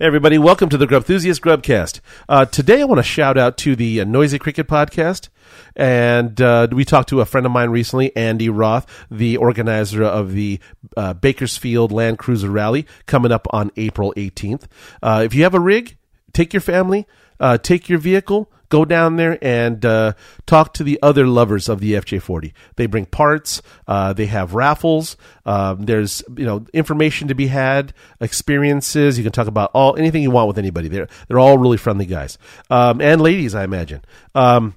Hey everybody, welcome to the Grub Enthusiast Grubcast. Uh, today I want to shout out to the uh, Noisy Cricket podcast. And uh, we talked to a friend of mine recently, Andy Roth, the organizer of the uh, Bakersfield Land Cruiser Rally coming up on April 18th. Uh, if you have a rig, take your family, uh, take your vehicle, go down there and uh, talk to the other lovers of the FJ40. They bring parts. Uh, they have raffles. Um, there's you know information to be had, experiences. You can talk about all anything you want with anybody. They're they're all really friendly guys um, and ladies, I imagine. Um,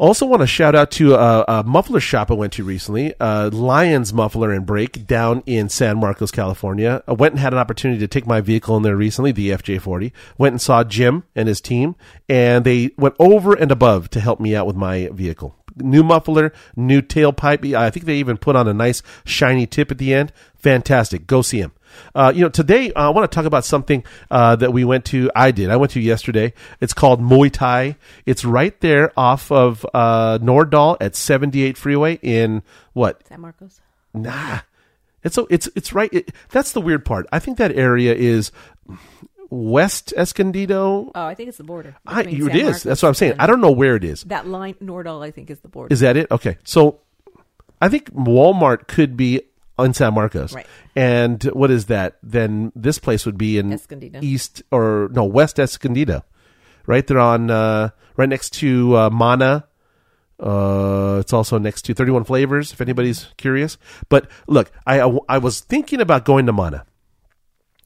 also, want to shout out to a, a, muffler shop I went to recently, uh, Lions Muffler and Brake down in San Marcos, California. I went and had an opportunity to take my vehicle in there recently, the FJ40. Went and saw Jim and his team, and they went over and above to help me out with my vehicle. New muffler, new tailpipe. I think they even put on a nice shiny tip at the end. Fantastic. Go see him. Uh, you know, today uh, I want to talk about something uh, that we went to. I did. I went to yesterday. It's called Muay Thai. It's right there off of uh, Nordahl at 78 Freeway in what? San Marcos. Nah, it's so it's it's right. It, that's the weird part. I think that area is West Escondido. Oh, I think it's the border. I, between it San is. Marcos That's what I'm saying. I don't know where it is. That line, Nordahl, I think, is the border. Is that it? Okay. So I think Walmart could be in San Marcos. Right. And what is that? Then this place would be in Escondido. East or no, West Escondido. Right there on uh right next to uh Mana. Uh it's also next to 31 Flavors if anybody's curious. But look, I I was thinking about going to Mana.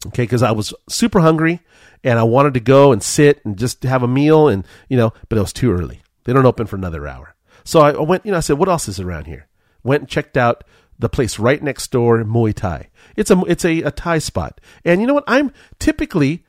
Okay, because I was super hungry and I wanted to go and sit and just have a meal and you know, but it was too early. They don't open for another hour. So I went, you know, I said, what else is around here? Went and checked out the place right next door, Muay Thai. It's a it's a, a Thai spot, and you know what? I'm typically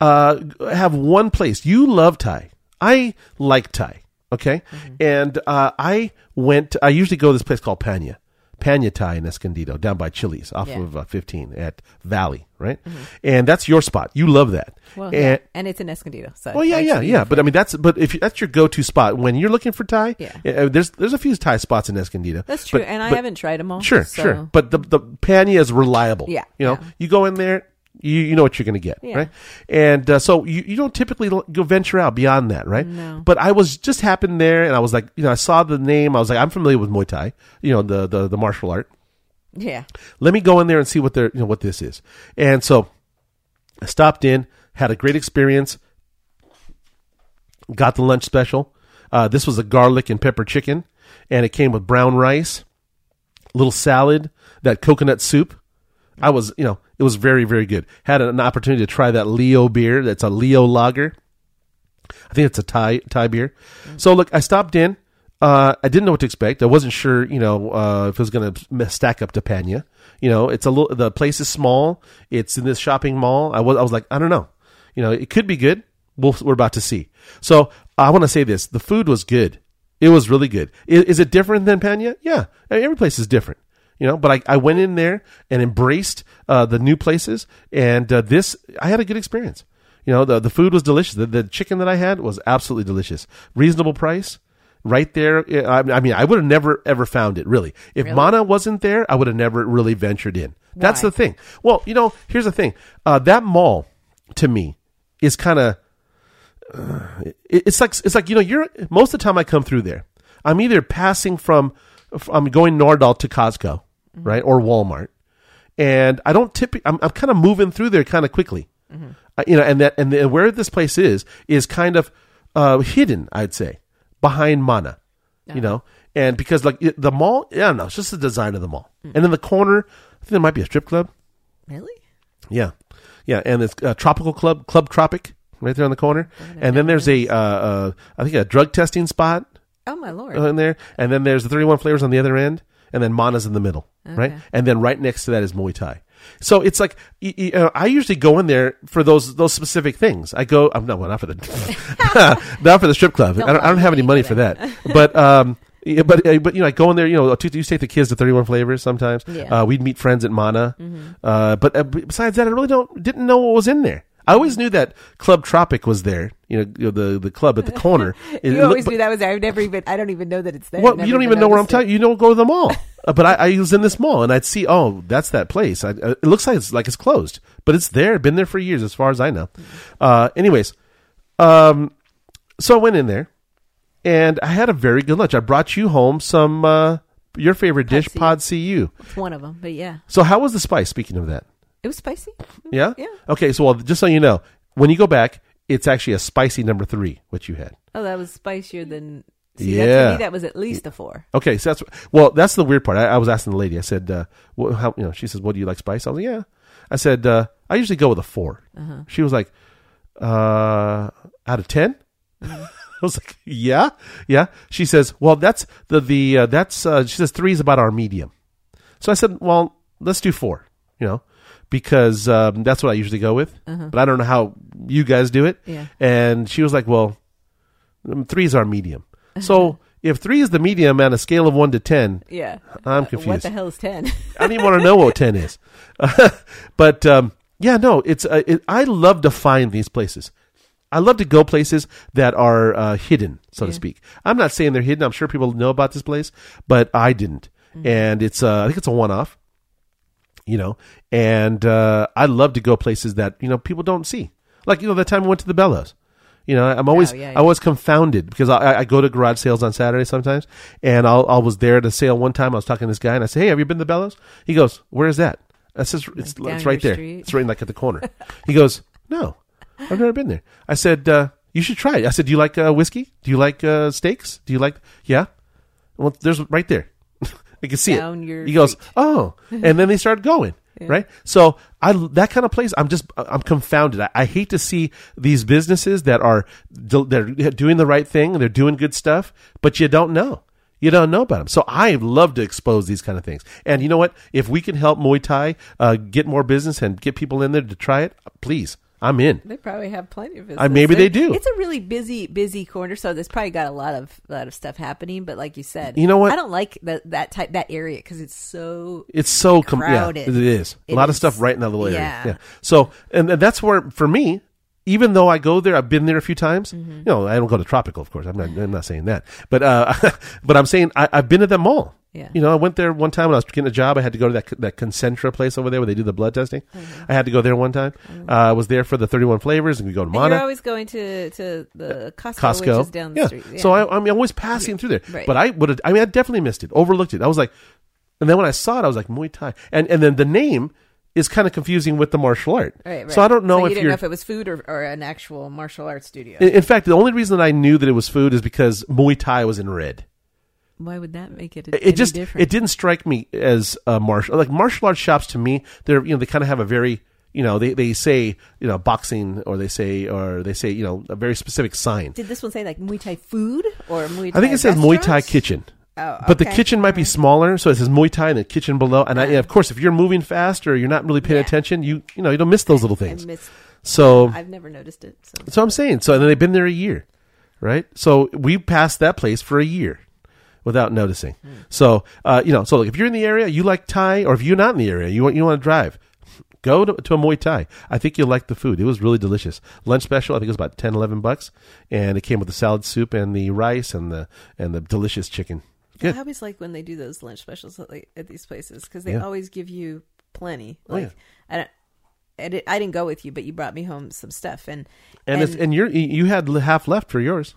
uh have one place. You love Thai. I like Thai. Okay, and uh, I went. I usually go to this place called Panya. Panya Thai in Escondido, down by Chili's, off Yeah. of uh, 15 at Valley, right? And that's your spot. You love that. Well, and, yeah. and it's in Escondido. So well, yeah, yeah, yeah. But I mean, that's but if that's your go-to spot when you're looking for Thai, Yeah. uh, there's there's a few Thai spots in Escondido. that's true. But- and I but- haven't tried them all. Sure, so- sure. But the the Panya is reliable. Yeah, you know, yeah. you go in there, you you know what you're going to get, Yeah. right? And uh, so you you don't typically go venture out beyond that, right? No. But I was just happened there, and I was like, you know, I saw the name, I was like, I'm familiar with Muay Thai, you know, the the the martial art. Yeah. Let me go in there and see what they're you know what this is. And so I stopped in, had a great experience. Got the lunch special. Uh, this was a garlic and pepper chicken, and it came with brown rice, little salad, that coconut soup. I was, you know, it was very, very good. Had an opportunity to try that Leo beer. That's a Leo lager. I think it's a Thai Thai beer. So look, I stopped in. Uh, I didn't know what to expect. I wasn't sure, you know, uh, if it was going to stack up to Panya. You know, it's a little. The place is small. It's in this shopping mall. I was, I was like, I don't know. You know, it could be good. We'll, we're about to see. So I want to say this: the food was good. It was really good. Is, is it different than Panya? Yeah, I mean, every place is different. You know, but I, I went in there and embraced uh, the new places, and uh, this I had a good experience. You know, the the food was delicious. The, the chicken that I had was absolutely delicious. Reasonable price, right there. I, mean, I would have never ever found it really. If Really? Mana wasn't there, I would have never really ventured in. That's the thing. Well, you know, here's the thing. Uh, that mall to me is kind of it- it's like it's like you know you're most of the time I come through there. I'm either passing from I'm going Nordahl to Costco, right, or Walmart, and I don't tip. I'm, I'm kind of moving through there kind of quickly, Uh, you know, and that and the, where this place is is kind of uh, hidden, I'd say, behind Mana, you know, and because like it, the mall, I don't know, it's just the design of the mall, and in the corner, I think there might be a strip club. Really? Yeah, yeah, and it's uh, Tropical Club, Club Tropic, right there on the corner, and then there's a, uh, uh, I think a drug testing spot Oh my lord. in there, and then there's the 31 flavors on the other end, and then Mana's in the middle, right, and then right next to that is Muay Thai. So it's like y- y- uh, I usually go in there for those those specific things. I go, I'm not well, not for the not for the strip club. Don't I don't, I don't have any money for that, but um. Yeah, but uh, but you know, I go in there. You know, to, you take the kids to Thirty One Flavors sometimes. Yeah. Mm-hmm. Uh, we'd meet friends at Mana. Uh, but uh, b- besides that, I really don't didn't know what was in there. I always knew that Club Tropic was there. You know, you know, the the club at the corner. You it always looked- knew that was there. I've never even. I don't even know that it's there. Well, you don't even know where I'm talking. You don't go to the mall. Uh, but I, I was in this mall and I'd see, oh, that's that place. I, uh, it looks like it's like it's closed, but it's there. Been there for years, as far as I know. Uh, anyways, um, so I went in there and I had a very good lunch. I brought you home some uh, your favorite dish. Pad See Ew. It's one of them, but yeah, So how was the spice? Speaking of that, it was spicy. yeah, Yeah. Okay, so well, just so you know, when you go back, it's actually a spicy number three, what you had. Oh, that was spicier than. See, Yeah. me, that was at least a four. Okay, so that's well. That's the weird part. I, I was asking the lady. I said, uh, what, "How you know?" She says, "What do you like spice?" I was like, "Yeah." I said, uh, "I usually go with a 4 She was like, uh, "Out of 10? I was like, "Yeah, yeah." She says, "Well, that's the the uh, that's." Uh, she says three is about our medium. So I said, "Well, let's do four. You know, because um, that's what I usually go with. But I don't know how you guys do it." Yeah. And she was like, "Well, um, three is our medium. So if three is the medium on a scale of one to ten, Yeah. I'm confused. What the hell is ten? I don't even want to know what ten is. but um, yeah, no, it's uh, it, I love to find these places. I love to go places that are uh, hidden, so to speak. I'm not saying they're hidden. I'm sure people know about this place, but I didn't. And it's uh, I think it's a one-off. You know, and uh, I love to go places that you know people don't see. Like you know, the time I went to the Bellows. You know, I'm always Oh, yeah, I was confounded because I, I go to garage sales on Saturday sometimes, and I'll, I was there at a sale one time. I was talking to this guy, and I said, "Hey, have you been to the Bellows?" He goes, "Where is that?" I says, "It's, it's right there. street?" It's right like at the corner." he goes, "No, I've never been there." I said, uh, "You should try it." I said, "Do you like uh, whiskey? Do you like uh, steaks? Do you like?" Yeah. Well, there's right there. I can see Down it. your he goes, street. "Oh," and then they start going. Right, so I that kind of place. I'm just I'm confounded. I, I hate to see these businesses that are they're doing the right thing. They're doing good stuff, but you don't know. You don't know about them. So I love to expose these kind of things. And you know what? If we can help Muay Thai uh, get more business and get people in there to try it, please, I'm in. They probably have plenty of business. Uh, maybe they do. It's a really busy, busy corner, so there's probably got a lot of lot of stuff happening. But like you said, You know what? I don't like that that type that area because it's so. It's so com- Crowded. Yeah, it is. a It lot of stuff right in that little area. Yeah. So, and, that's where for me, even though I go there, I've been there a few times. Mm-hmm. You know, I don't go to tropical, of course. I'm not. I'm not saying that, but uh, but I'm saying I, I've been to them all. Yeah. You know, I went there one time when I was getting a job. I had to go to that that Concentra place over there where they do the blood testing. Mm-hmm. I had to go there one time. Uh, I was there for the 31 flavors, and we go to Mana. you're always going to to the Costco, Costco. which is down the yeah. street. So I, I'm always passing through there. Right. But I would have, I mean, I definitely missed it, overlooked it. I was like, and then when I saw it, I was like, Muay Thai. And, and then the name is kind of confusing with the martial art. Right, right. So I don't know you if didn't you're. know if it was food or, or an actual martial arts studio. in, in fact, the only reason that I knew that it was food is because Muay Thai was in red. Why would that make it? It, any just, different? it didn't strike me as a martial, like martial arts shops to me, they're, you know, they kind of have a very, you know, they, they say, you know, boxing or they say, or they say, you know, a very specific sign. Did this one say like Muay Thai food or Muay Thai? I think it says Muay Thai kitchen. Oh, But the kitchen might be smaller, so it says Muay Thai and the kitchen below. And I, and of course, if you're moving fast or you're not really paying Yeah. attention, you you know you don't miss those little I things. miss, So I've never noticed it. So so I'm saying. So and then they've been there a year, right? So we passed that place for a year without noticing. So uh, you know, so look, if you're in the area, you like Thai, or if you're not in the area, you want you want to drive. Go to, to a Muay Thai. I think you'll like the food. It was really delicious. Lunch special, I think it was about 10, 11 bucks. And it came with the salad soup and the rice and the and the delicious chicken. Good. I always like when they do those lunch specials at, like, at these places because they Yeah. always give you plenty. Oh, Like yeah. I don't. I, did, I didn't go with you, but you brought me home some stuff, and And if, and you're you had half left for yours.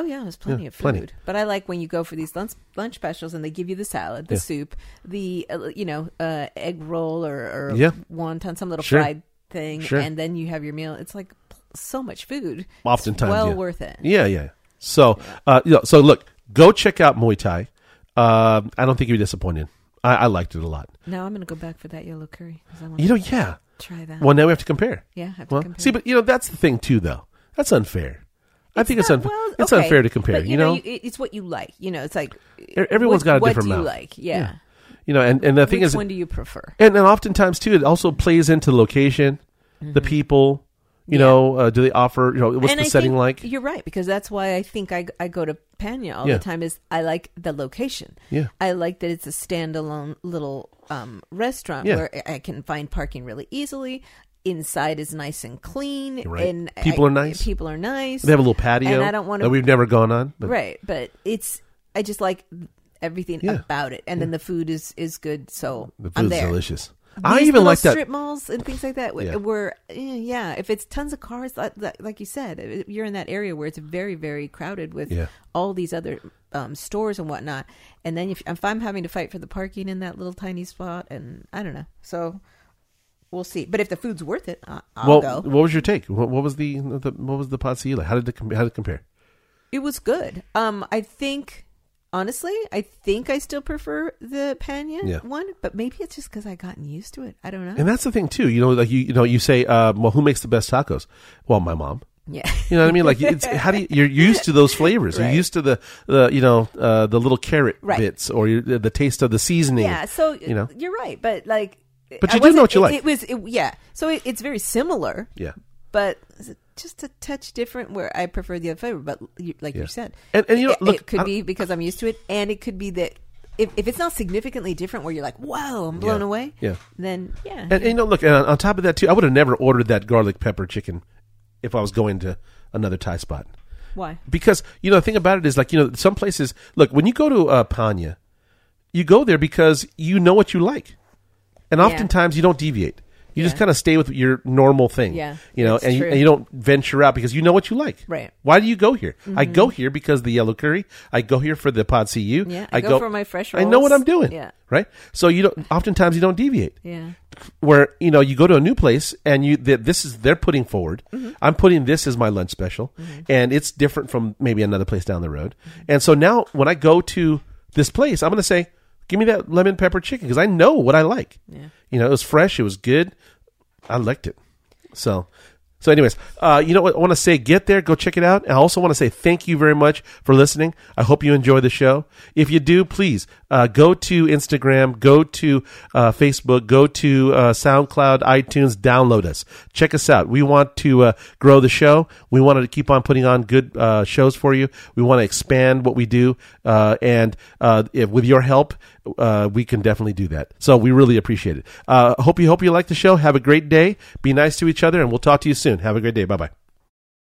Oh yeah, there's plenty Yeah, of food. plenty. But I like when you go for these lunch lunch specials and they give you the salad, the Yeah. soup, the uh, you know uh, egg roll or, or Yeah. wonton, some little Sure. fried thing, Sure. and then you have your meal. It's like so much food. Oftentimes, it's well yeah. worth it. Yeah, yeah. So, uh, you know, so look, go check out Muay Thai. Uh, I don't think you'll be disappointed. I, I liked it a lot. Now I'm gonna go back for that yellow curry. I You know, yeah. try that. Well, now we have to compare. yeah, have to Well, compare. see, but you know, that's the thing too, though. That's unfair. I think it's unfair. well, it's okay, unfair to compare. But, you know, you, it's what you like. You know, it's like everyone's what- got a what different do you mouth. like? Yeah. you know, and and the thing Which is, one do you prefer? and then oftentimes too, it also plays into location, the people. You Mm-hmm. Yeah. know, uh, do they offer? You know, what's and the I setting like? You're right because that's why I think I I go to Panya all Yeah. the time. Is I like the location. Yeah. I like that it's a standalone little um, restaurant Yeah. where I can find parking really easily. Inside is nice and clean, Right. and People I- are nice. People are nice. They have a little patio. And I don't wanna- that we've never gone on. But right, but it's I just like everything Yeah. about it, and then the food is is good. So The I'm food's delicious. These I even like that. strip malls and things like that. Yeah. Yeah. Where eh, yeah, if it's tons of cars, like, like- like you said, you're in that area where it's very very crowded with Yeah. all these other um, stores and whatnot. And then if, if I'm having to fight for the parking in that little tiny spot, and I don't know, so we'll see. But if the food's worth it, I- I'll well, go. what was your take? What, what was the, the what was the see like? How did it com- how did it compare? It was good. Um, I think honestly, I think I still prefer the Panya Yeah. one, but maybe it's just because I gotten used to it. I don't know. And that's the thing too. You know, like you you know you say, uh, well, who makes the best tacos? Well, my mom. yeah, You know what I mean? Like, it's, how do you, you're used to those flavors? You're Right. used to the, the you know, uh, the little carrot Right. bits or the taste of the seasoning. yeah. So you know. you're right, but like, But you do know what you it- like. It was, it, yeah. So it, it's very similar, Yeah. but just a touch different. Where I prefer the other flavor, but like Yeah. you said, And- and you know, it, look, it could be because I'm used to it, and it could be that. If, if it's not significantly different, where you're like, "Whoa, I'm blown Yeah. away," Yeah. then yeah, And, and you know, look, and on, on top of that too, I would have never ordered that garlic pepper chicken if I was going to another Thai spot. why? Because you know, the thing about it is, like, you know, some places. Look, when you go to uh, Panya, you go there because you know what you like, and oftentimes you don't deviate. You just kind of stay with your normal thing. Yeah, you know, that's and you, true. and you don't venture out because you know what you like. Right. Mm-hmm. Why do you go here? I go here because the yellow curry. I go here for the Pad See Ew. Yeah, I go for my fresh I know what rolls. I'm doing. Yeah. Right. So you don't. Oftentimes you don't deviate Yeah, where you know you go to a new place and you that this is they're putting forward Mm-hmm. i'm putting this as my lunch special and it's different from maybe another place down the road and so now when i go to this place i'm going to say give me that lemon pepper chicken because i know what i like. Yeah. you know it was fresh it was good. I liked it. So so anyways uh, you know what? I want to say get there go check it out. And i also want to say thank you very much for listening. I hope you enjoy the show. If you do please uh, go to instagram go to uh, facebook go to uh, soundcloud itunes download us. Check us out. We want to uh, grow the show. We want to keep on putting on good uh, shows for you. We want to expand what we do uh, and uh, if, with your help uh, we can definitely do that. So we really appreciate it. Uh, hope you hope you like the show. Have a great day. Be nice to each other and we'll talk to you soon. Have a great day. Bye bye